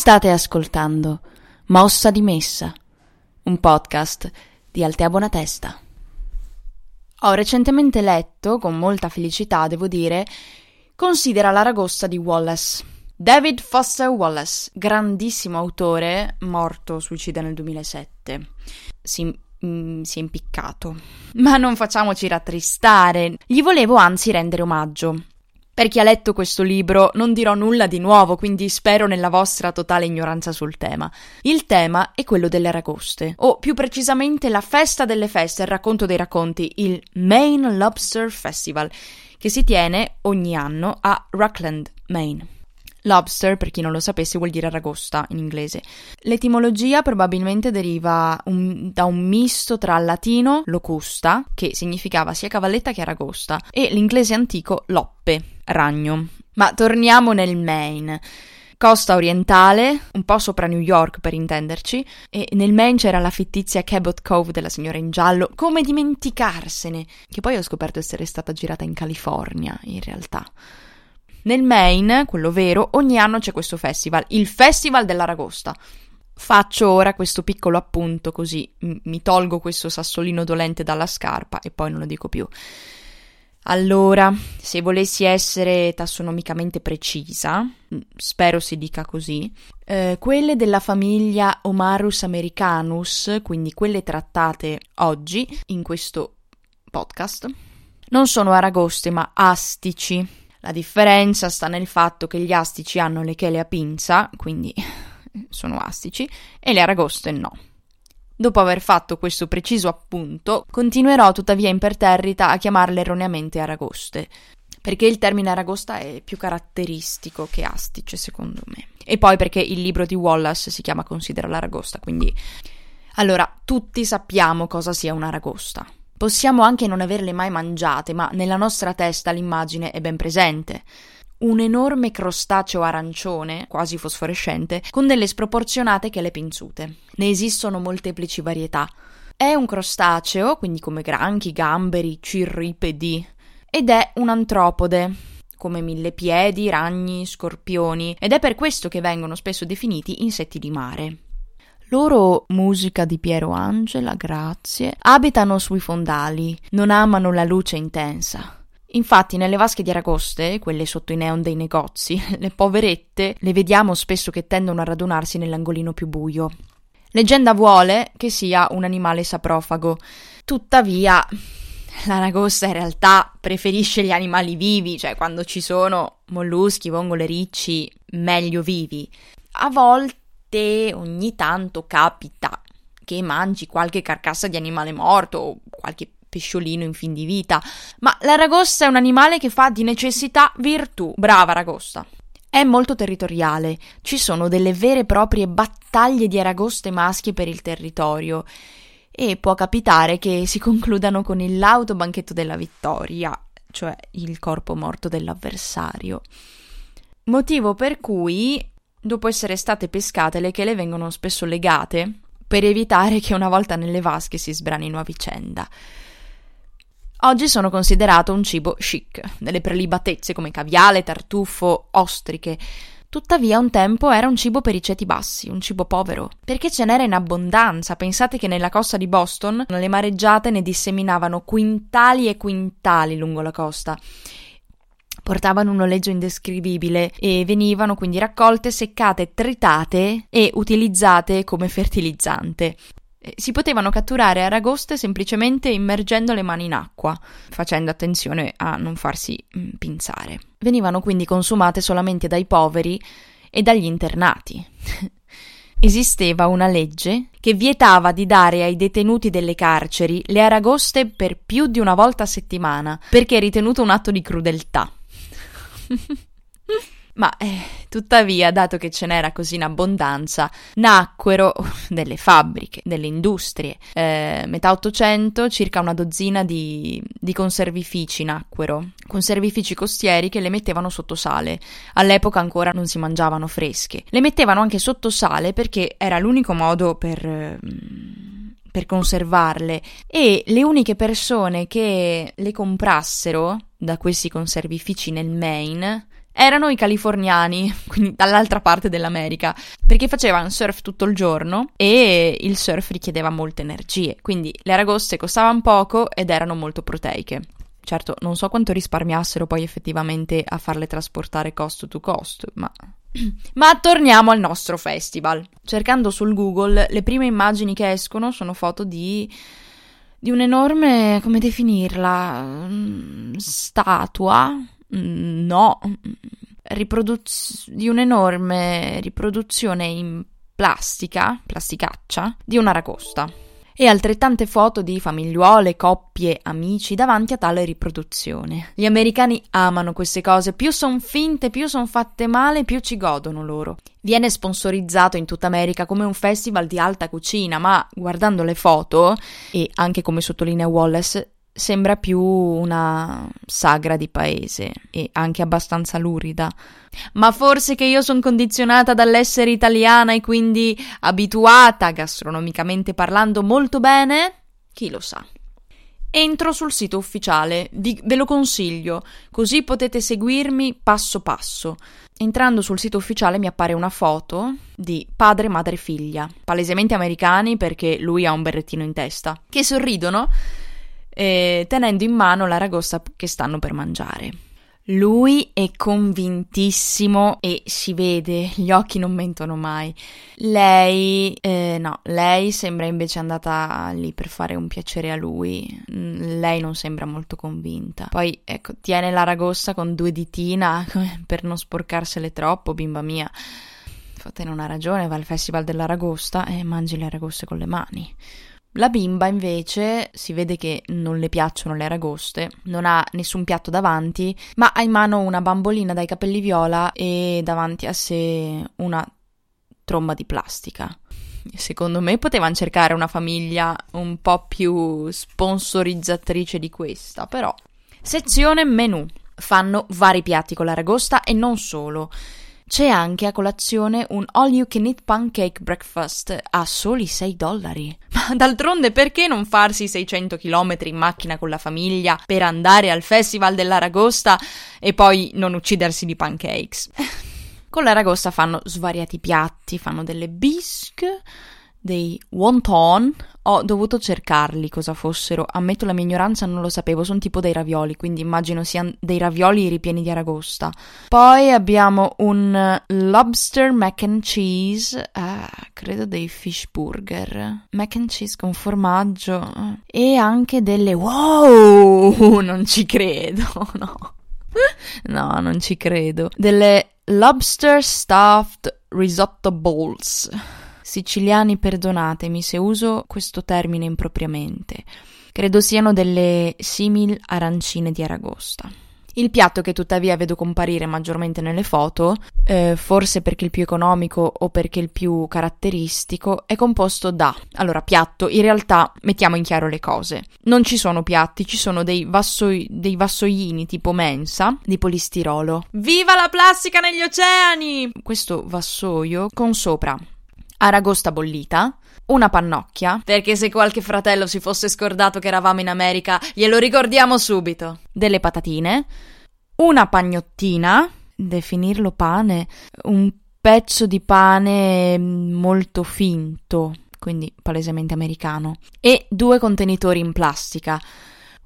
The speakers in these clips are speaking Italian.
State ascoltando Mossa di Messa, un podcast di Altea Bonatesta. Ho recentemente letto, con molta felicità devo dire, Considera l'Aragosta di Wallace. David Foster Wallace, grandissimo autore, morto suicida nel 2007. Si, mm, si è impiccato. Ma non facciamoci rattristare, gli volevo anzi rendere omaggio. Per chi ha letto questo libro non dirò nulla di nuovo, quindi spero nella vostra totale ignoranza sul tema. Il tema è quello delle aragoste, o più precisamente la festa delle feste, il racconto dei racconti, il Maine Lobster Festival, che si tiene ogni anno a Rockland, Maine. Lobster, per chi non lo sapesse, vuol dire aragosta in inglese. L'etimologia probabilmente deriva un, da un misto tra latino locusta, che significava sia cavalletta che aragosta, e l'inglese antico loppe, ragno. Ma torniamo nel Maine. Costa orientale, un po' sopra New York per intenderci, e nel Maine c'era la fittizia Cabot Cove della signora in giallo. Come dimenticarsene? Che poi ho scoperto essere stata girata in California, in realtà. Nel Maine, quello vero, ogni anno c'è questo festival, il Festival dell'Aragosta. Faccio ora questo piccolo appunto così mi tolgo questo sassolino dolente dalla scarpa e poi non lo dico più. Allora, se volessi essere tassonomicamente precisa, spero si dica così, eh, quelle della famiglia Omarus americanus, quindi quelle trattate oggi in questo podcast, non sono aragoste ma astici. La differenza sta nel fatto che gli astici hanno le chele a pinza, quindi sono astici, e le aragoste no. Dopo aver fatto questo preciso appunto, continuerò tuttavia imperterrita a chiamarle erroneamente aragoste, perché il termine aragosta è più caratteristico che astice, secondo me. E poi perché il libro di Wallace si chiama Considera l'aragosta, quindi... Allora, tutti sappiamo cosa sia un'aragosta. Possiamo anche non averle mai mangiate, ma nella nostra testa l'immagine è ben presente un enorme crostaceo arancione, quasi fosforescente, con delle sproporzionate chele pinzute. Ne esistono molteplici varietà. È un crostaceo, quindi come granchi, gamberi, cirripedi, ed è un antropode, come millepiedi, ragni, scorpioni, ed è per questo che vengono spesso definiti insetti di mare. Loro, musica di Piero Angela, grazie, abitano sui fondali, non amano la luce intensa. Infatti, nelle vasche di aragoste, quelle sotto i neon dei negozi, le poverette le vediamo spesso che tendono a radunarsi nell'angolino più buio. Leggenda vuole che sia un animale saprofago. Tuttavia, l'aragosta in realtà preferisce gli animali vivi, cioè quando ci sono molluschi, vongole, ricci, meglio vivi. A volte, ogni tanto capita che mangi qualche carcassa di animale morto o qualche pesciolino in fin di vita. Ma l'aragosta è un animale che fa di necessità virtù. Brava aragosta. È molto territoriale, ci sono delle vere e proprie battaglie di aragoste maschi per il territorio e può capitare che si concludano con il lauto banchetto della vittoria, cioè il corpo morto dell'avversario. Motivo per cui, dopo essere state pescate, le chele vengono spesso legate per evitare che una volta nelle vasche si sbranino a vicenda. Oggi sono considerato un cibo chic, delle prelibatezze come caviale, tartufo, ostriche. Tuttavia un tempo era un cibo per i ceti bassi, un cibo povero, perché ce n'era in abbondanza. Pensate che nella costa di Boston le mareggiate ne disseminavano quintali e quintali lungo la costa. Portavano un oleggio indescrivibile e venivano quindi raccolte, seccate, tritate e utilizzate come fertilizzante. Eh, si potevano catturare aragoste semplicemente immergendo le mani in acqua, facendo attenzione a non farsi mm, pinzare. Venivano quindi consumate solamente dai poveri e dagli internati. Esisteva una legge che vietava di dare ai detenuti delle carceri le aragoste per più di una volta a settimana, perché ritenuto un atto di crudeltà. Ma eh, tuttavia, dato che ce n'era così in abbondanza, nacquero delle fabbriche, delle industrie. Eh, metà Ottocento, circa una dozzina di, di conservifici nacquero, conservifici costieri che le mettevano sotto sale. All'epoca ancora non si mangiavano fresche. Le mettevano anche sotto sale perché era l'unico modo per. Mm, per conservarle e le uniche persone che le comprassero da questi conservifici nel Maine erano i californiani, quindi dall'altra parte dell'America, perché facevano surf tutto il giorno e il surf richiedeva molte energie, quindi le aragoste costavano poco ed erano molto proteiche. Certo, non so quanto risparmiassero poi effettivamente a farle trasportare cost to cost, ma ma torniamo al nostro festival. Cercando sul Google, le prime immagini che escono sono foto di di un'enorme, come definirla, mm, statua? Mm, no, Riproduz- di un'enorme riproduzione in plastica, plasticaccia, di un'aragosta e altrettante foto di famigliuole, coppie, amici davanti a tale riproduzione. Gli americani amano queste cose, più son finte, più son fatte male, più ci godono loro. Viene sponsorizzato in tutta America come un festival di alta cucina, ma guardando le foto, e anche come sottolinea Wallace, sembra più una sagra di paese e anche abbastanza lurida. Ma forse che io sono condizionata dall'essere italiana e quindi abituata, gastronomicamente parlando, molto bene? Chi lo sa. Entro sul sito ufficiale, vi, ve lo consiglio, così potete seguirmi passo passo. Entrando sul sito ufficiale mi appare una foto di padre, madre e figlia, palesemente americani perché lui ha un berrettino in testa, che sorridono eh, tenendo in mano l'aragosta che stanno per mangiare. Lui è convintissimo e si vede, gli occhi non mentono mai. Lei, eh, no, lei sembra invece andata lì per fare un piacere a lui. Mm, lei non sembra molto convinta. Poi, ecco, tiene l'aragosta con due ditina per non sporcarsele troppo, bimba mia. Fate non ha ragione, va al festival dell'aragosta e mangi le aragoste con le mani. La bimba invece si vede che non le piacciono le aragoste, non ha nessun piatto davanti, ma ha in mano una bambolina dai capelli viola e davanti a sé una tromba di plastica. Secondo me potevano cercare una famiglia un po' più sponsorizzatrice di questa, però. Sezione menù. Fanno vari piatti con l'aragosta e non solo. C'è anche a colazione un all you can eat pancake breakfast a soli 6 dollari. Ma d'altronde perché non farsi 600 km in macchina con la famiglia per andare al festival dell'aragosta e poi non uccidersi di pancakes? Con l'aragosta fanno svariati piatti, fanno delle bisque, dei wonton. Ho dovuto cercarli cosa fossero. Ammetto la mia ignoranza, non lo sapevo. Sono tipo dei ravioli, quindi immagino siano dei ravioli ripieni di aragosta. Poi abbiamo un lobster mac and cheese. Ah, credo dei fish burger. Mac and cheese con formaggio. E anche delle. Wow! Non ci credo, no. No, non ci credo. Delle lobster stuffed risotto bowls. Siciliani, perdonatemi se uso questo termine impropriamente. Credo siano delle simil arancine di aragosta. Il piatto che tuttavia vedo comparire maggiormente nelle foto, eh, forse perché il più economico o perché il più caratteristico, è composto da... Allora, piatto, in realtà mettiamo in chiaro le cose. Non ci sono piatti, ci sono dei, vassoi, dei vassoiini tipo mensa di polistirolo. Viva la plastica negli oceani! Questo vassoio con sopra aragosta bollita, una pannocchia, perché se qualche fratello si fosse scordato che eravamo in America, glielo ricordiamo subito, delle patatine, una pagnottina, definirlo pane, un pezzo di pane molto finto, quindi palesemente americano, e due contenitori in plastica.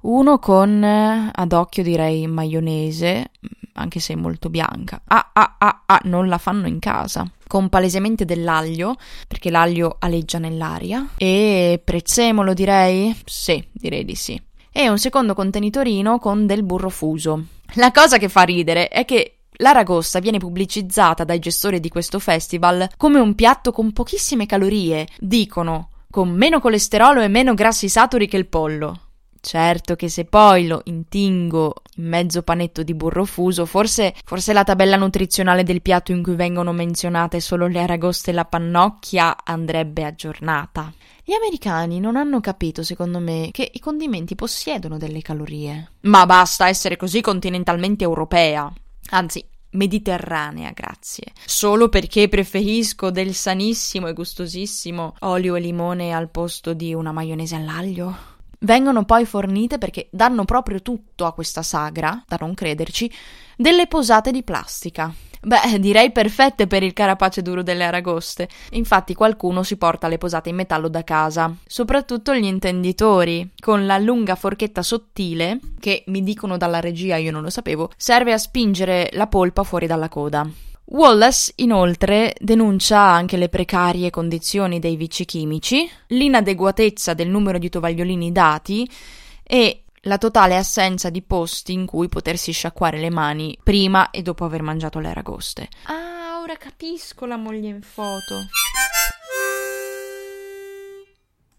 Uno con, ad occhio direi, maionese, anche se molto bianca. Ah, ah, ah, ah, non la fanno in casa. Con palesemente dell'aglio, perché l'aglio aleggia nell'aria. E prezzemolo, direi? Sì, direi di sì. E un secondo contenitorino con del burro fuso. La cosa che fa ridere è che L'aragosta viene pubblicizzata dai gestori di questo festival come un piatto con pochissime calorie, dicono, con meno colesterolo e meno grassi saturi che il pollo. Certo che se poi lo intingo in mezzo panetto di burro fuso, forse, forse la tabella nutrizionale del piatto in cui vengono menzionate solo le aragoste e la pannocchia andrebbe aggiornata. Gli americani non hanno capito, secondo me, che i condimenti possiedono delle calorie. Ma basta essere così continentalmente europea. Anzi, mediterranea, grazie. Solo perché preferisco del sanissimo e gustosissimo olio e limone al posto di una maionese all'aglio? Vengono poi fornite, perché danno proprio tutto a questa sagra, da non crederci, delle posate di plastica. Beh, direi perfette per il carapace duro delle aragoste. Infatti qualcuno si porta le posate in metallo da casa, soprattutto gli intenditori, con la lunga forchetta sottile, che mi dicono dalla regia, io non lo sapevo, serve a spingere la polpa fuori dalla coda. Wallace inoltre denuncia anche le precarie condizioni dei vici chimici, l'inadeguatezza del numero di tovagliolini dati e la totale assenza di posti in cui potersi sciacquare le mani prima e dopo aver mangiato le aragoste. Ah, ora capisco la moglie in foto.